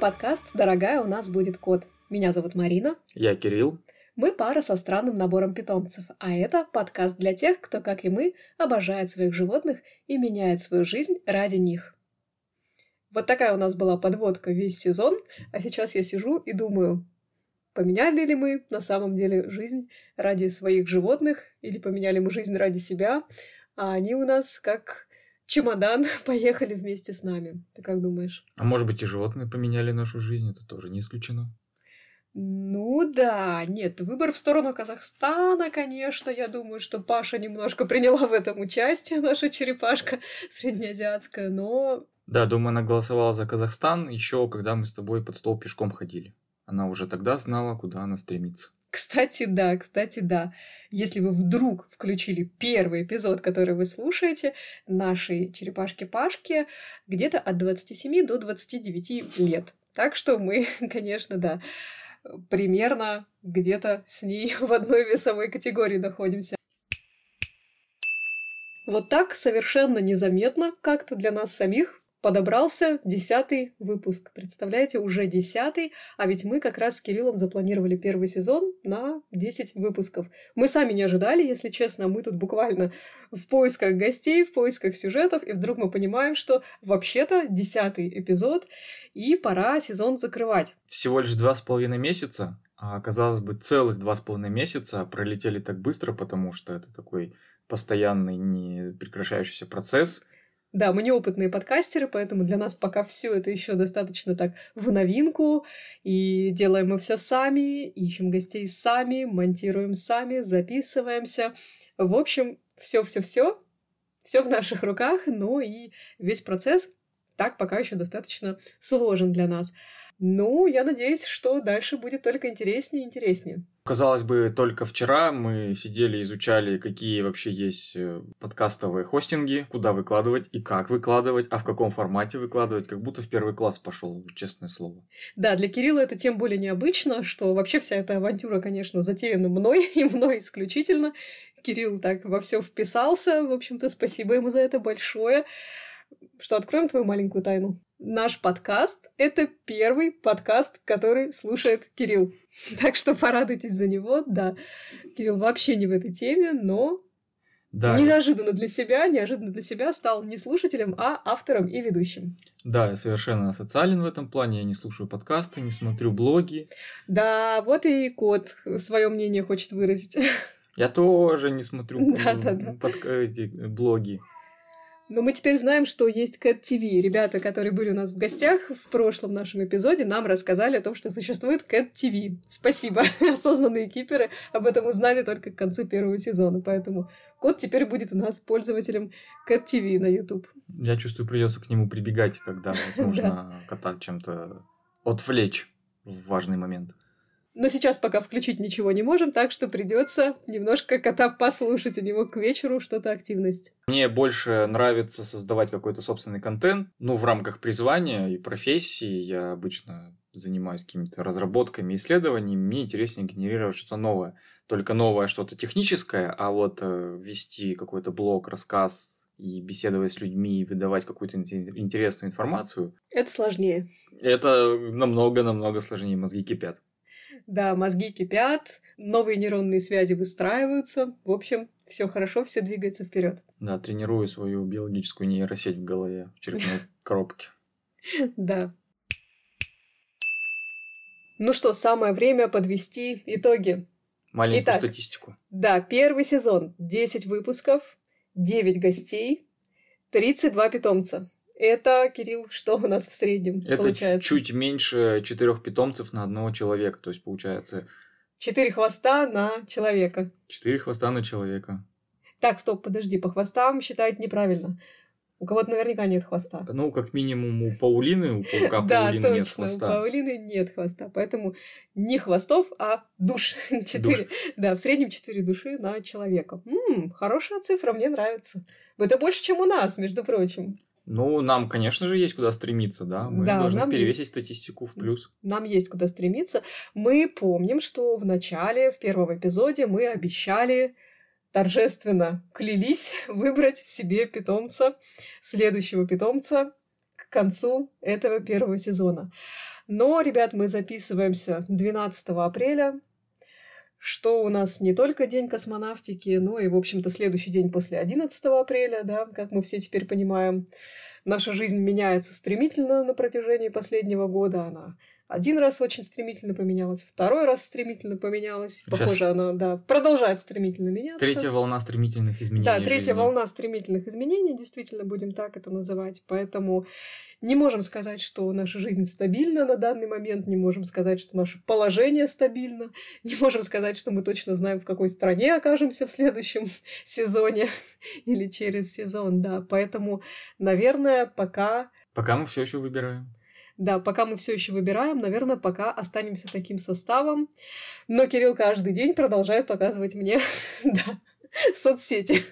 Подкаст «Дорогая, у нас будет кот». Меня зовут Марина. Я Кирилл. Мы пара со странным набором питомцев, а это подкаст для тех, кто, как и мы, обожает своих животных и меняет свою жизнь ради них. Вот такая у нас была подводка весь сезон, а сейчас я сижу и думаю, поменяли ли мы на самом деле жизнь ради своих животных или поменяли мы жизнь ради себя, а они у нас как чемодан поехали вместе с нами. Ты как думаешь? А может быть и животные поменяли нашу жизнь, это тоже не исключено. Ну да, нет, выбор в сторону Казахстана, конечно, я думаю, что Паша немножко приняла в этом участие, наша черепашка среднеазиатская, но... Да, думаю, она голосовала за Казахстан еще, когда мы с тобой под стол пешком ходили. Она уже тогда знала, куда она стремится. Кстати, да, кстати, да. Если вы вдруг включили первый эпизод, который вы слушаете, нашей черепашки-пашки, где-то от 27 до 29 лет. Так что мы, конечно, да, примерно где-то с ней в одной весовой категории находимся. Вот так совершенно незаметно как-то для нас самих подобрался десятый выпуск. Представляете, уже десятый, а ведь мы как раз с Кириллом запланировали первый сезон на 10 выпусков. Мы сами не ожидали, если честно, мы тут буквально в поисках гостей, в поисках сюжетов, и вдруг мы понимаем, что вообще-то десятый эпизод, и пора сезон закрывать. Всего лишь два с половиной месяца, а казалось бы, целых два с половиной месяца пролетели так быстро, потому что это такой постоянный, не прекращающийся процесс – да, мы неопытные подкастеры, поэтому для нас пока все это еще достаточно так в новинку. И делаем мы все сами, ищем гостей сами, монтируем сами, записываемся. В общем, все-все-все, все в наших руках, но и весь процесс так пока еще достаточно сложен для нас. Ну, я надеюсь, что дальше будет только интереснее и интереснее. Казалось бы, только вчера мы сидели, изучали, какие вообще есть э, подкастовые хостинги, куда выкладывать и как выкладывать, а в каком формате выкладывать, как будто в первый класс пошел, честное слово. Да, для Кирилла это тем более необычно, что вообще вся эта авантюра, конечно, затеяна мной и мной исключительно. Кирилл так во все вписался, в общем-то, спасибо ему за это большое. Что, откроем твою маленькую тайну? Наш подкаст — это первый подкаст, который слушает Кирилл. Так что порадуйтесь за него, да. Кирилл вообще не в этой теме, но да. неожиданно для себя, неожиданно для себя стал не слушателем, а автором и ведущим. Да, я совершенно социален в этом плане, я не слушаю подкасты, не смотрю блоги. Да, вот и кот свое мнение хочет выразить. Я тоже не смотрю блоги. Но мы теперь знаем, что есть Cat TV. Ребята, которые были у нас в гостях в прошлом нашем эпизоде, нам рассказали о том, что существует Cat TV. Спасибо. Осознанные киперы об этом узнали только к концу первого сезона. Поэтому кот теперь будет у нас пользователем Cat TV на YouTube. Я чувствую, придется к нему прибегать, когда нужно кота чем-то отвлечь в важный момент. Но сейчас пока включить ничего не можем, так что придется немножко кота послушать. У него к вечеру что-то активность. Мне больше нравится создавать какой-то собственный контент. Ну, в рамках призвания и профессии я обычно занимаюсь какими-то разработками, исследованиями. Мне интереснее генерировать что-то новое. Только новое что-то техническое, а вот э, вести какой-то блог, рассказ, и беседовать с людьми и выдавать какую-то интересную информацию. Это сложнее. Это намного-намного сложнее. Мозги кипят. Да, мозги кипят, новые нейронные связи выстраиваются. В общем, все хорошо, все двигается вперед. Да, тренирую свою биологическую нейросеть в голове, в черепной коробке. Да. Ну что, самое время подвести итоги. Маленькую Итак, статистику. Да, первый сезон. 10 выпусков, 9 гостей, 32 питомца. Это, Кирилл, что у нас в среднем Это получается? чуть меньше четырех питомцев на одного человека. То есть получается... Четыре хвоста на человека. Четыре хвоста на человека. Так, стоп, подожди, по хвостам считать неправильно. У кого-то наверняка нет хвоста. Ну, как минимум у Паулины, у паука Паулины да, нет хвоста. у Паулины нет хвоста. Поэтому не хвостов, а душ. Четыре. Да, в среднем четыре души на человека. М-м, хорошая цифра, мне нравится. Это больше, чем у нас, между прочим. Ну, нам, конечно же, есть куда стремиться, да. Мы да, должны перевесить есть... статистику в плюс. Нам есть куда стремиться. Мы помним, что в начале, в первом эпизоде, мы обещали торжественно клялись выбрать себе питомца, следующего питомца, концу этого первого сезона. Но, ребят, мы записываемся 12 апреля, что у нас не только День космонавтики, но и, в общем-то, следующий день после 11 апреля, да, как мы все теперь понимаем. Наша жизнь меняется стремительно на протяжении последнего года, она один раз очень стремительно поменялась, второй раз стремительно поменялась. Сейчас Похоже, она, да, продолжает стремительно меняться. Третья волна стремительных изменений. Да, третья жизни. волна стремительных изменений, действительно, будем так это называть. Поэтому не можем сказать, что наша жизнь стабильна на данный момент, не можем сказать, что наше положение стабильно, не можем сказать, что мы точно знаем, в какой стране окажемся в следующем сезоне или через сезон, да. Поэтому, наверное, пока... Пока мы все еще выбираем. Да, пока мы все еще выбираем, наверное, пока останемся таким составом. Но Кирилл каждый день продолжает показывать мне да, соцсети.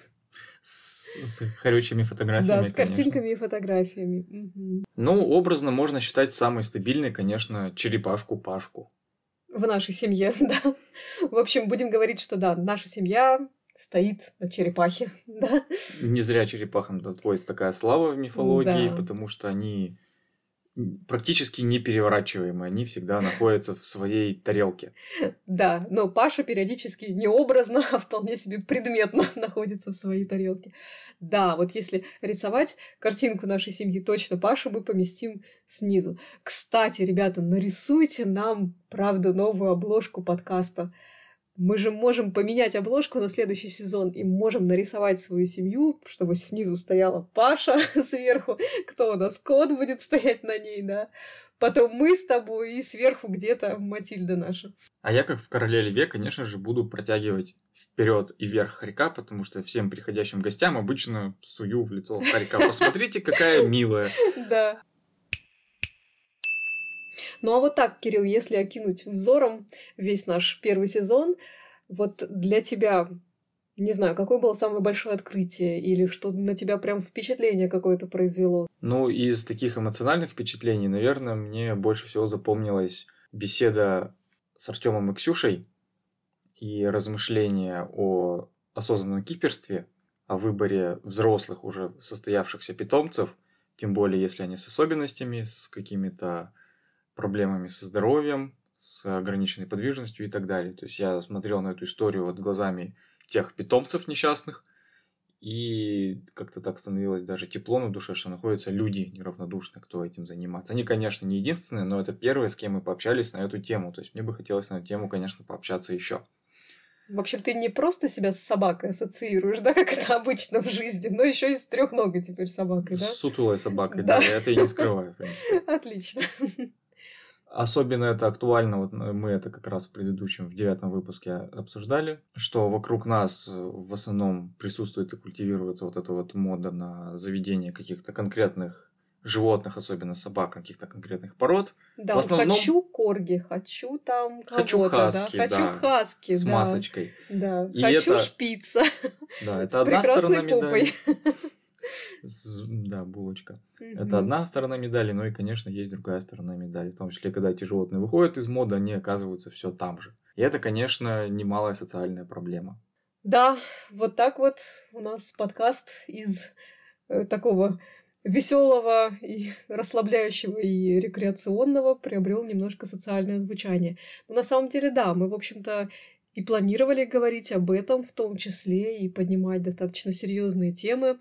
С, с хорючими фотографиями. Да, с картинками конечно. и фотографиями. Угу. Ну, образно можно считать самой стабильной, конечно, черепашку Пашку. В нашей семье, да. В общем, будем говорить, что да, наша семья стоит на черепахе, да. Не зря черепахам отводится такая слава в мифологии, да. потому что они практически непереворачиваемые, они всегда находятся в своей тарелке. Да, но Паша периодически не образно, а вполне себе предметно находится в своей тарелке. Да, вот если рисовать картинку нашей семьи, точно Пашу мы поместим снизу. Кстати, ребята, нарисуйте нам, правда, новую обложку подкаста мы же можем поменять обложку на следующий сезон и можем нарисовать свою семью, чтобы снизу стояла Паша сверху, кто у нас кот будет стоять на ней, да. Потом мы с тобой и сверху где-то Матильда наша. А я, как в Короле Льве, конечно же, буду протягивать вперед и вверх хорька, потому что всем приходящим гостям обычно сую в лицо хорька. Посмотрите, какая милая. Да. Ну а вот так, Кирилл, если окинуть взором весь наш первый сезон, вот для тебя, не знаю, какое было самое большое открытие или что на тебя прям впечатление какое-то произвело? Ну, из таких эмоциональных впечатлений, наверное, мне больше всего запомнилась беседа с Артемом и Ксюшей и размышления о осознанном киперстве, о выборе взрослых уже состоявшихся питомцев, тем более если они с особенностями, с какими-то проблемами со здоровьем, с ограниченной подвижностью и так далее. То есть я смотрел на эту историю вот глазами тех питомцев несчастных, и как-то так становилось даже тепло на душе, что находятся люди неравнодушные, кто этим занимается. Они, конечно, не единственные, но это первые, с кем мы пообщались на эту тему. То есть мне бы хотелось на эту тему, конечно, пообщаться еще. В общем, ты не просто себя с собакой ассоциируешь, да, как это обычно в жизни, но еще и с трехногой теперь собакой, да? С сутулой собакой, да, да я это и не скрываю, в принципе. Отлично. Особенно это актуально, вот мы это как раз в предыдущем, в девятом выпуске обсуждали, что вокруг нас э, в основном присутствует и культивируется вот эта вот мода на заведение каких-то конкретных животных, особенно собак, каких-то конкретных пород. Да, в основном... хочу корги, хочу там Хочу хаски, да. Хочу да, хаски, с да. масочкой. Да, и хочу это... шпица. Да, это одна сторона медали. Да, булочка. Это одна сторона медали, но и, конечно, есть другая сторона медали. В том числе, когда эти животные выходят из моды, они оказываются все там же. И это, конечно, немалая социальная проблема. Да, вот так вот у нас подкаст из э, такого веселого и расслабляющего и рекреационного приобрел немножко социальное звучание. Но на самом деле, да, мы, в общем-то, и планировали говорить об этом в том числе и поднимать достаточно серьезные темы.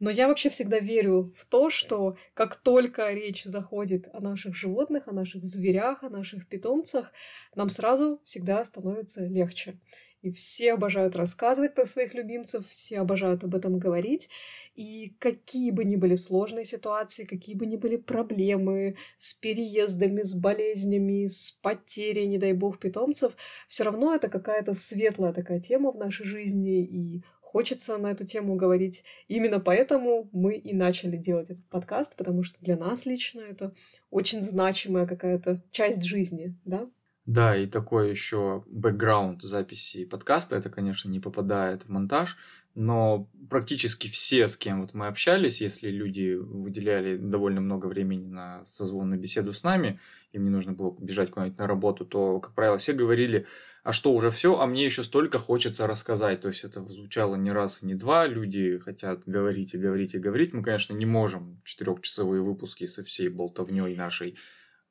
Но я вообще всегда верю в то, что как только речь заходит о наших животных, о наших зверях, о наших питомцах, нам сразу всегда становится легче. И все обожают рассказывать про своих любимцев, все обожают об этом говорить. И какие бы ни были сложные ситуации, какие бы ни были проблемы с переездами, с болезнями, с потерей, не дай бог, питомцев, все равно это какая-то светлая такая тема в нашей жизни, и хочется на эту тему говорить. Именно поэтому мы и начали делать этот подкаст, потому что для нас лично это очень значимая какая-то часть жизни, да? Да, и такой еще бэкграунд записи подкаста, это, конечно, не попадает в монтаж, но практически все, с кем вот мы общались, если люди выделяли довольно много времени на созвон, на беседу с нами, им не нужно было бежать куда-нибудь на работу, то, как правило, все говорили, а что, уже все, а мне еще столько хочется рассказать. То есть это звучало не раз и не два, люди хотят говорить и говорить и говорить. Мы, конечно, не можем четырехчасовые выпуски со всей болтовней нашей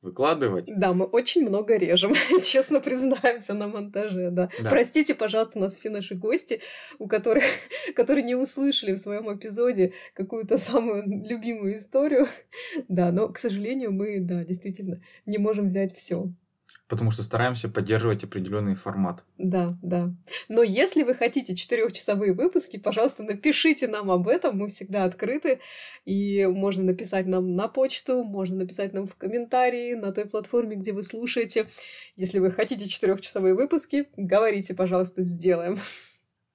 выкладывать. Да, мы очень много режем, честно признаемся на монтаже, да. да. Простите, пожалуйста, нас все наши гости, у которых, которые не услышали в своем эпизоде какую-то самую любимую историю, да, но, к сожалению, мы, да, действительно не можем взять все потому что стараемся поддерживать определенный формат. Да, да. Но если вы хотите четырехчасовые выпуски, пожалуйста, напишите нам об этом, мы всегда открыты, и можно написать нам на почту, можно написать нам в комментарии на той платформе, где вы слушаете. Если вы хотите четырехчасовые выпуски, говорите, пожалуйста, сделаем.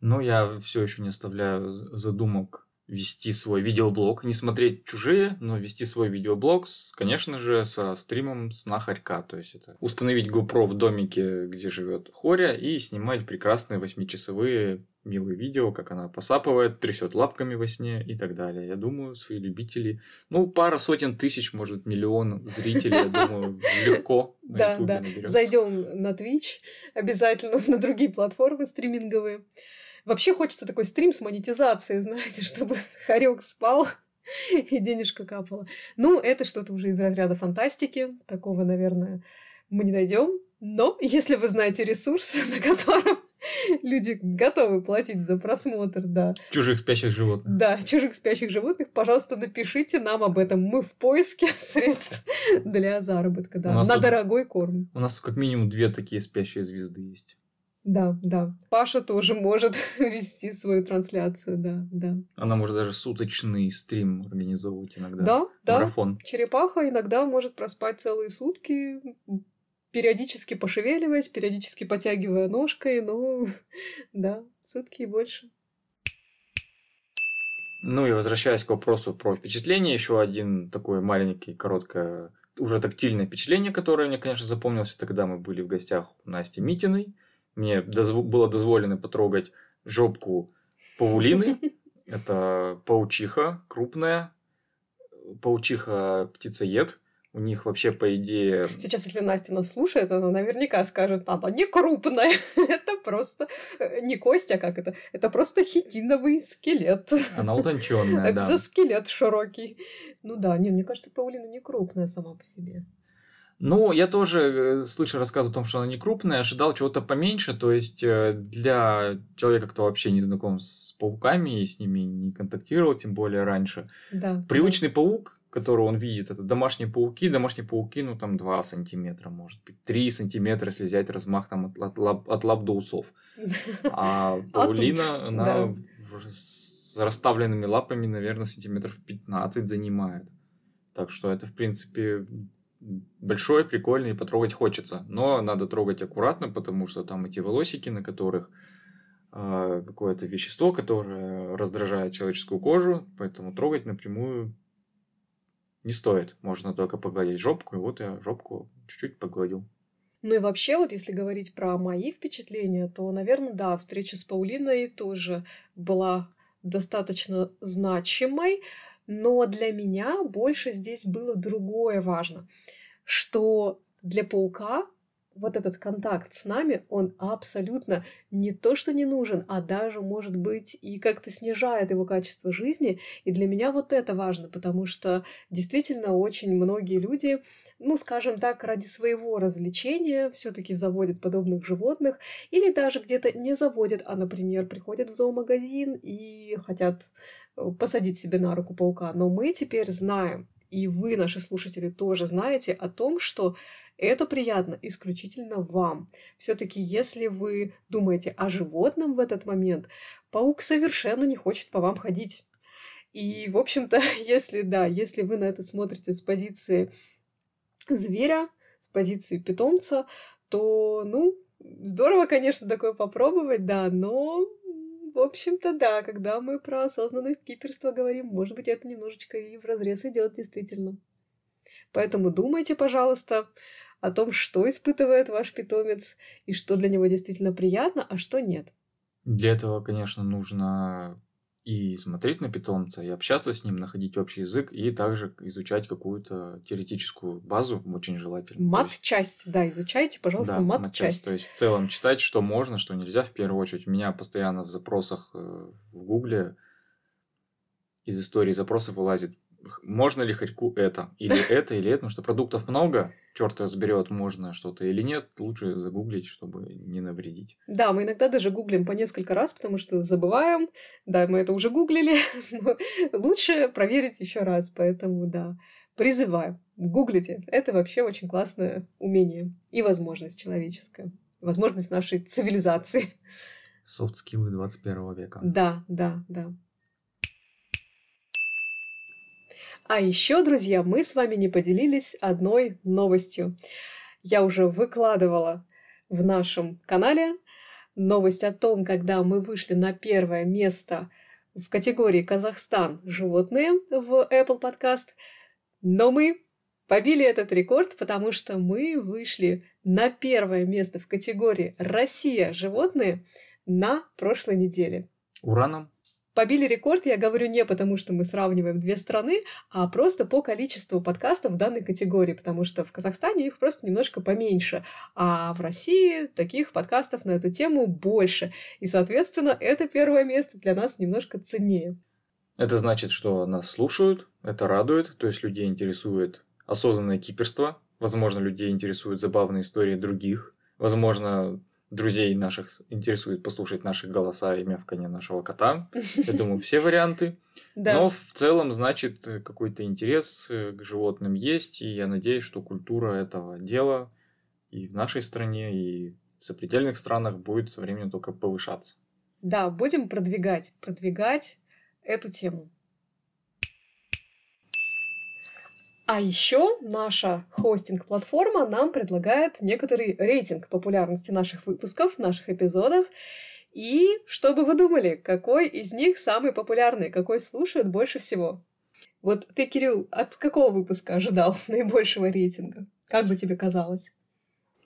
Но я все еще не оставляю задумок вести свой видеоблог, не смотреть чужие, но вести свой видеоблог, с, конечно же, со стримом сна Харька. То есть это установить GoPro в домике, где живет Хоря, и снимать прекрасные восьмичасовые милые видео, как она посапывает, трясет лапками во сне и так далее. Я думаю, свои любители, ну, пара сотен тысяч, может, миллион зрителей, я думаю, легко Да, да. Зайдем на Twitch обязательно, на другие платформы стриминговые. Вообще хочется такой стрим с монетизацией, знаете, чтобы хорек спал и денежка капала. Ну, это что-то уже из разряда фантастики. Такого, наверное, мы не найдем. Но если вы знаете ресурс, на котором люди готовы платить за просмотр, да. Чужих спящих животных. Да, чужих спящих животных, пожалуйста, напишите нам об этом. Мы в поиске средств для заработка, да, на тут, дорогой корм. У нас как минимум две такие спящие звезды есть. Да, да. Паша тоже может вести свою трансляцию, да, да. Она может даже суточный стрим организовывать иногда. Да, да. Марафон. Черепаха иногда может проспать целые сутки, периодически пошевеливаясь, периодически потягивая ножкой, ну, да, сутки и больше. Ну и возвращаясь к вопросу про впечатление, еще один такой маленький, короткое, уже тактильное впечатление, которое мне, конечно, запомнилось, тогда мы были в гостях у Насти Митиной. Мне дозв... было дозволено потрогать жопку паулины. Это паучиха крупная, паучиха птицеед. У них вообще, по идее... Сейчас, если Настя нас слушает, она наверняка скажет, она не крупная. это просто э, не кость, а как это? Это просто хитиновый скелет. Она утонченная, да. Экзоскелет широкий. Ну да, не, мне кажется, паулина не крупная сама по себе. Ну, я тоже, э, слыша рассказ о том, что она не крупная, ожидал чего-то поменьше. То есть э, для человека, кто вообще не знаком с пауками и с ними не контактировал, тем более раньше, да, привычный да. паук, которого он видит, это домашние пауки. Домашние пауки, ну, там 2 сантиметра, может быть, 3 сантиметра, если взять размах там от, от, лап, от лап до усов. А, а паулина, она с расставленными лапами, наверное, сантиметров 15 занимает. Так что это, в принципе, большой, прикольный, потрогать хочется. Но надо трогать аккуратно, потому что там эти волосики, на которых э, какое-то вещество, которое раздражает человеческую кожу, поэтому трогать напрямую не стоит. Можно только погладить жопку, и вот я жопку чуть-чуть погладил. Ну и вообще, вот если говорить про мои впечатления, то, наверное, да, встреча с Паулиной тоже была достаточно значимой. Но для меня больше здесь было другое важно, что для паука вот этот контакт с нами, он абсолютно не то, что не нужен, а даже, может быть, и как-то снижает его качество жизни. И для меня вот это важно, потому что действительно очень многие люди, ну, скажем так, ради своего развлечения все-таки заводят подобных животных или даже где-то не заводят, а, например, приходят в зоомагазин и хотят посадить себе на руку паука. Но мы теперь знаем, и вы, наши слушатели, тоже знаете о том, что это приятно исключительно вам. Все-таки, если вы думаете о животном в этот момент, паук совершенно не хочет по вам ходить. И, в общем-то, если да, если вы на это смотрите с позиции зверя, с позиции питомца, то, ну, здорово, конечно, такое попробовать, да, но в общем-то, да, когда мы про осознанность киперства говорим, может быть, это немножечко и в разрез идет действительно. Поэтому думайте, пожалуйста, о том, что испытывает ваш питомец и что для него действительно приятно, а что нет. Для этого, конечно, нужно и смотреть на питомца, и общаться с ним, находить общий язык, и также изучать какую-то теоретическую базу, очень желательно. Мат-часть, да, изучайте, пожалуйста, да, мат-часть. То есть в целом читать, что можно, что нельзя, в первую очередь. У меня постоянно в запросах э, в Гугле из истории запросов вылазит можно ли хорьку это, или это, или это, потому что продуктов много, черт разберет, можно что-то или нет, лучше загуглить, чтобы не навредить. Да, мы иногда даже гуглим по несколько раз, потому что забываем, да, мы это уже гуглили, но лучше проверить еще раз, поэтому да, призываю, гуглите, это вообще очень классное умение и возможность человеческая, возможность нашей цивилизации. Софт-скиллы 21 века. Да, да, да. А еще, друзья, мы с вами не поделились одной новостью. Я уже выкладывала в нашем канале новость о том, когда мы вышли на первое место в категории «Казахстан. Животные» в Apple Podcast. Но мы побили этот рекорд, потому что мы вышли на первое место в категории «Россия. Животные» на прошлой неделе. Ура нам! Побили рекорд, я говорю не потому, что мы сравниваем две страны, а просто по количеству подкастов в данной категории, потому что в Казахстане их просто немножко поменьше, а в России таких подкастов на эту тему больше. И, соответственно, это первое место для нас немножко ценнее. Это значит, что нас слушают, это радует, то есть людей интересует осознанное киперство, возможно, людей интересуют забавные истории других, возможно, друзей наших интересует послушать наши голоса и мявканье нашего кота. Я думаю, все варианты. Но в целом, значит, какой-то интерес к животным есть, и я надеюсь, что культура этого дела и в нашей стране, и в сопредельных странах будет со временем только повышаться. Да, будем продвигать, продвигать эту тему. А еще наша хостинг-платформа нам предлагает некоторый рейтинг популярности наших выпусков, наших эпизодов. И что бы вы думали, какой из них самый популярный, какой слушают больше всего? Вот ты, Кирилл, от какого выпуска ожидал наибольшего рейтинга? Как бы тебе казалось?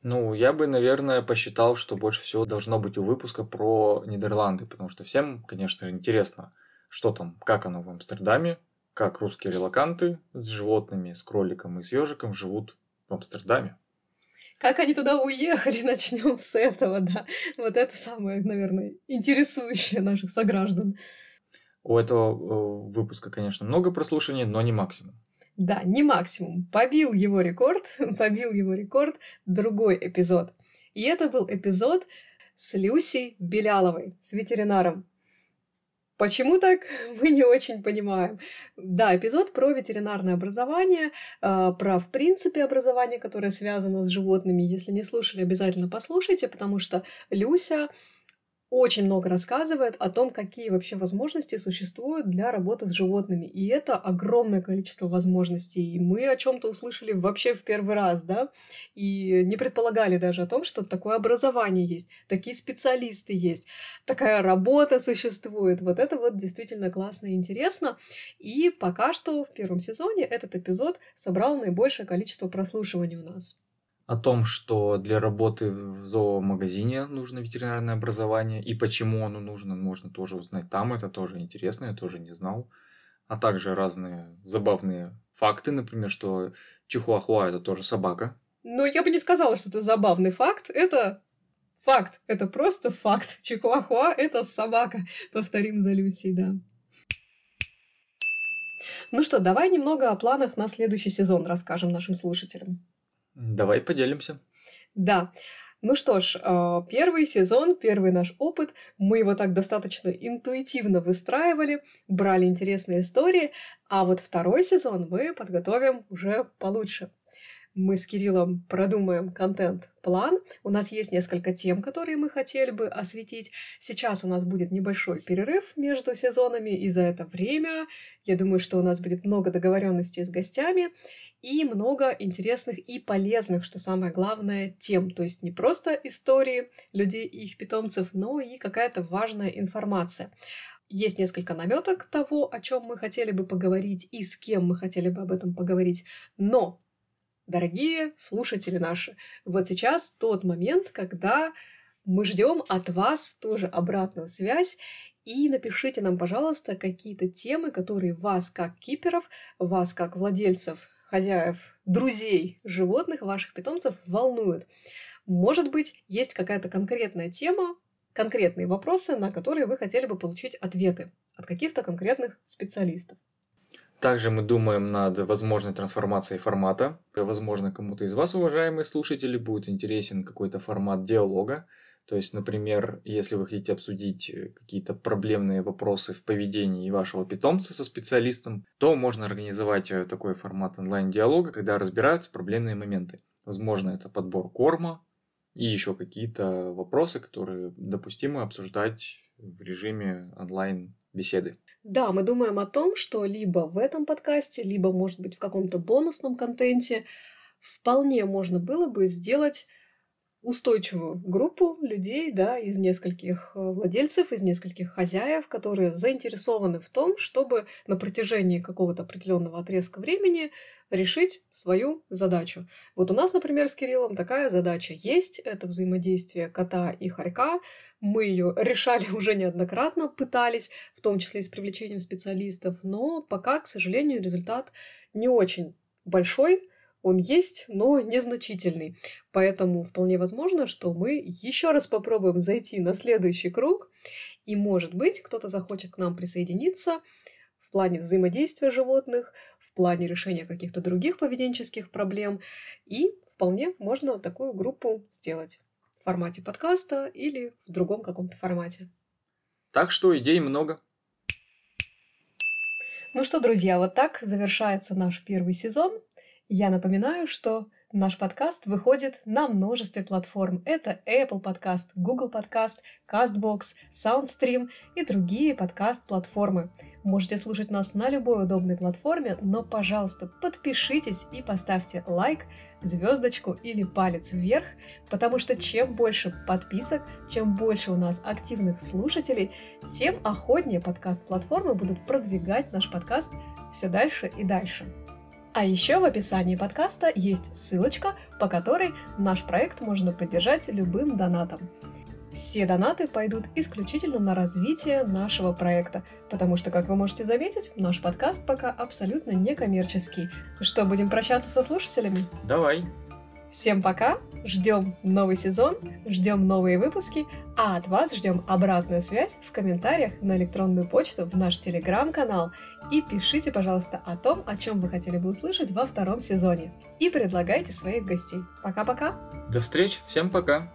Ну, я бы, наверное, посчитал, что больше всего должно быть у выпуска про Нидерланды, потому что всем, конечно, интересно, что там, как оно в Амстердаме, как русские релаканты с животными, с кроликом и с ежиком живут в Амстердаме. Как они туда уехали, начнем с этого, да. Вот это самое, наверное, интересующее наших сограждан. У этого э, выпуска, конечно, много прослушаний, но не максимум. Да, не максимум. Побил его рекорд, побил его рекорд другой эпизод. И это был эпизод с Люсей Беляловой, с ветеринаром. Почему так, мы не очень понимаем. Да, эпизод про ветеринарное образование, а, про, в принципе, образование, которое связано с животными. Если не слушали, обязательно послушайте, потому что Люся очень много рассказывает о том, какие вообще возможности существуют для работы с животными. И это огромное количество возможностей. И мы о чем-то услышали вообще в первый раз, да, и не предполагали даже о том, что такое образование есть, такие специалисты есть, такая работа существует. Вот это вот действительно классно и интересно. И пока что в первом сезоне этот эпизод собрал наибольшее количество прослушиваний у нас о том, что для работы в зоомагазине нужно ветеринарное образование, и почему оно нужно, можно тоже узнать там, это тоже интересно, я тоже не знал. А также разные забавные факты, например, что чихуахуа это тоже собака. Ну, я бы не сказала, что это забавный факт, это факт, это просто факт. Чихуахуа это собака, повторим за Люси, да. Ну что, давай немного о планах на следующий сезон расскажем нашим слушателям. Давай поделимся. Да. Ну что ж, а, первый сезон, первый наш опыт, мы его так достаточно интуитивно выстраивали, брали интересные истории, а вот второй сезон мы подготовим уже получше мы с Кириллом продумаем контент-план. У нас есть несколько тем, которые мы хотели бы осветить. Сейчас у нас будет небольшой перерыв между сезонами, и за это время я думаю, что у нас будет много договоренностей с гостями и много интересных и полезных, что самое главное, тем. То есть не просто истории людей и их питомцев, но и какая-то важная информация. Есть несколько наметок того, о чем мы хотели бы поговорить и с кем мы хотели бы об этом поговорить. Но Дорогие слушатели наши, вот сейчас тот момент, когда Мы ждем от вас тоже обратную связь. И напишите нам, пожалуйста, какие-то темы, которые вас как киперов, вас как владельцев, хозяев, друзей животных, ваших питомцев волнуют. Может быть, есть какая-то конкретная тема, конкретные вопросы, на которые вы хотели бы получить ответы от каких-то конкретных специалистов. Также мы думаем над возможной трансформацией формата. Возможно, кому-то из вас, уважаемые слушатели, будет интересен какой-то формат диалога. То есть, например, если вы хотите обсудить э, какие-то проблемные вопросы в поведении вашего питомца со специалистом, то можно организовать э, такой формат онлайн-диалога, когда разбираются проблемные моменты. Возможно, это подбор корма и еще какие-то вопросы, которые допустимо обсуждать в режиме онлайн-беседы. Да, мы думаем о том, что либо в этом подкасте, либо, может быть, в каком-то бонусном контенте вполне можно было бы сделать устойчивую группу людей, да, из нескольких э, владельцев, из нескольких хозяев, которые заинтересованы в том, чтобы на протяжении какого-то определенного отрезка времени решить свою задачу. Вот у нас, например, с Кириллом такая задача есть, это взаимодействие кота и хорька. Мы ее решали уже неоднократно, пытались, в том числе и с привлечением специалистов, но пока, к сожалению, результат не очень большой, он есть, но незначительный. Поэтому вполне возможно, что мы еще раз попробуем зайти на следующий круг, и, может быть, кто-то захочет к нам присоединиться в плане взаимодействия животных, в плане решения каких-то других поведенческих проблем, и вполне можно такую группу сделать в формате подкаста или в другом каком-то формате. Так что идей много. Ну что, друзья, вот так завершается наш первый сезон. Я напоминаю, что наш подкаст выходит на множестве платформ. Это Apple Podcast, Google Podcast, CastBox, SoundStream и другие подкаст-платформы. Можете слушать нас на любой удобной платформе, но, пожалуйста, подпишитесь и поставьте лайк, звездочку или палец вверх, потому что чем больше подписок, чем больше у нас активных слушателей, тем охотнее подкаст-платформы будут продвигать наш подкаст все дальше и дальше. А еще в описании подкаста есть ссылочка, по которой наш проект можно поддержать любым донатом. Все донаты пойдут исключительно на развитие нашего проекта, потому что, как вы можете заметить, наш подкаст пока абсолютно некоммерческий. Что, будем прощаться со слушателями? Давай. Всем пока, ждем новый сезон, ждем новые выпуски, а от вас ждем обратную связь в комментариях на электронную почту в наш телеграм-канал и пишите, пожалуйста, о том, о чем вы хотели бы услышать во втором сезоне. И предлагайте своих гостей. Пока-пока! До встречи, всем пока!